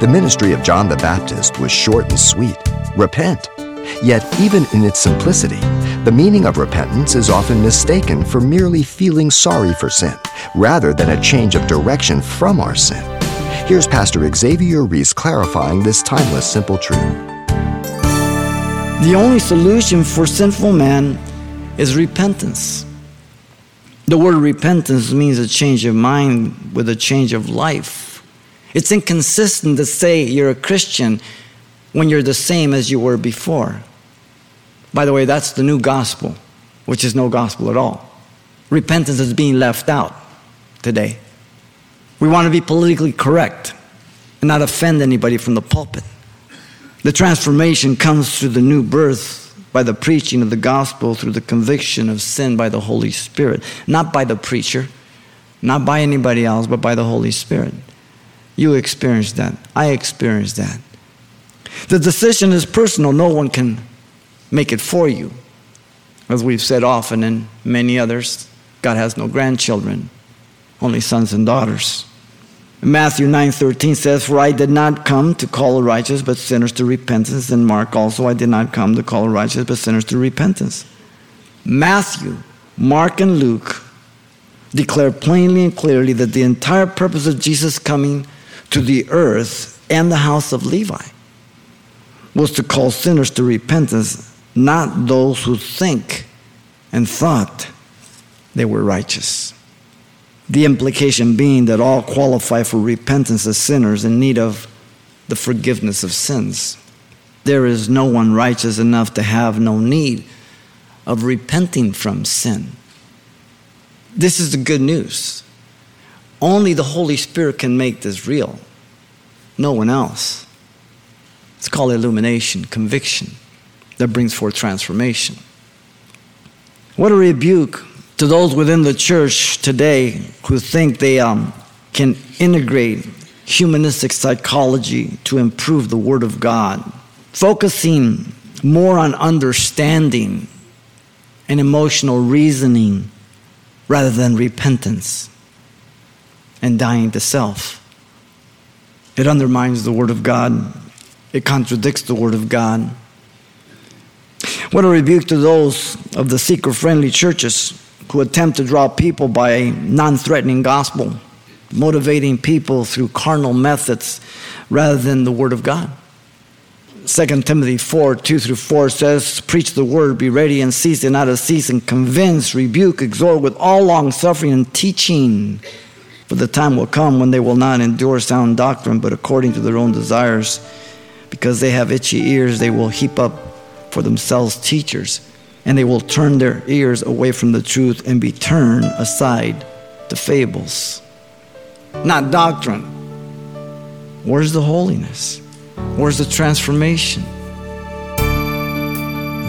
The ministry of John the Baptist was short and sweet repent. Yet, even in its simplicity, the meaning of repentance is often mistaken for merely feeling sorry for sin, rather than a change of direction from our sin. Here's Pastor Xavier Reese clarifying this timeless, simple truth. The only solution for sinful man is repentance. The word repentance means a change of mind with a change of life. It's inconsistent to say you're a Christian when you're the same as you were before. By the way, that's the new gospel, which is no gospel at all. Repentance is being left out today. We want to be politically correct and not offend anybody from the pulpit. The transformation comes through the new birth by the preaching of the gospel, through the conviction of sin by the Holy Spirit, not by the preacher, not by anybody else, but by the Holy Spirit. You experienced that. I experienced that. The decision is personal. No one can make it for you. As we've said often, and many others, God has no grandchildren, only sons and daughters. Matthew 9:13 says, "For I did not come to call the righteous, but sinners to repentance." And Mark also, "I did not come to call the righteous, but sinners to repentance." Matthew, Mark, and Luke declare plainly and clearly that the entire purpose of Jesus coming to the earth and the house of Levi was to call sinners to repentance, not those who think and thought they were righteous. The implication being that all qualify for repentance as sinners in need of the forgiveness of sins. There is no one righteous enough to have no need of repenting from sin. This is the good news. Only the Holy Spirit can make this real, no one else. It's called illumination, conviction that brings forth transformation. What a rebuke to those within the church today who think they um, can integrate humanistic psychology to improve the Word of God, focusing more on understanding and emotional reasoning rather than repentance and dying to self. It undermines the Word of God, it contradicts the Word of God. What a rebuke to those of the seeker friendly churches who attempt to draw people by a non threatening gospel, motivating people through carnal methods rather than the Word of God. 2 Timothy 4 2 through 4 says, Preach the word, be ready and cease and not to cease, and convince, rebuke, exhort with all long suffering and teaching. For the time will come when they will not endure sound doctrine, but according to their own desires, because they have itchy ears, they will heap up for themselves teachers and they will turn their ears away from the truth and be turned aside to fables. Not doctrine. Where's the holiness? Where's the transformation?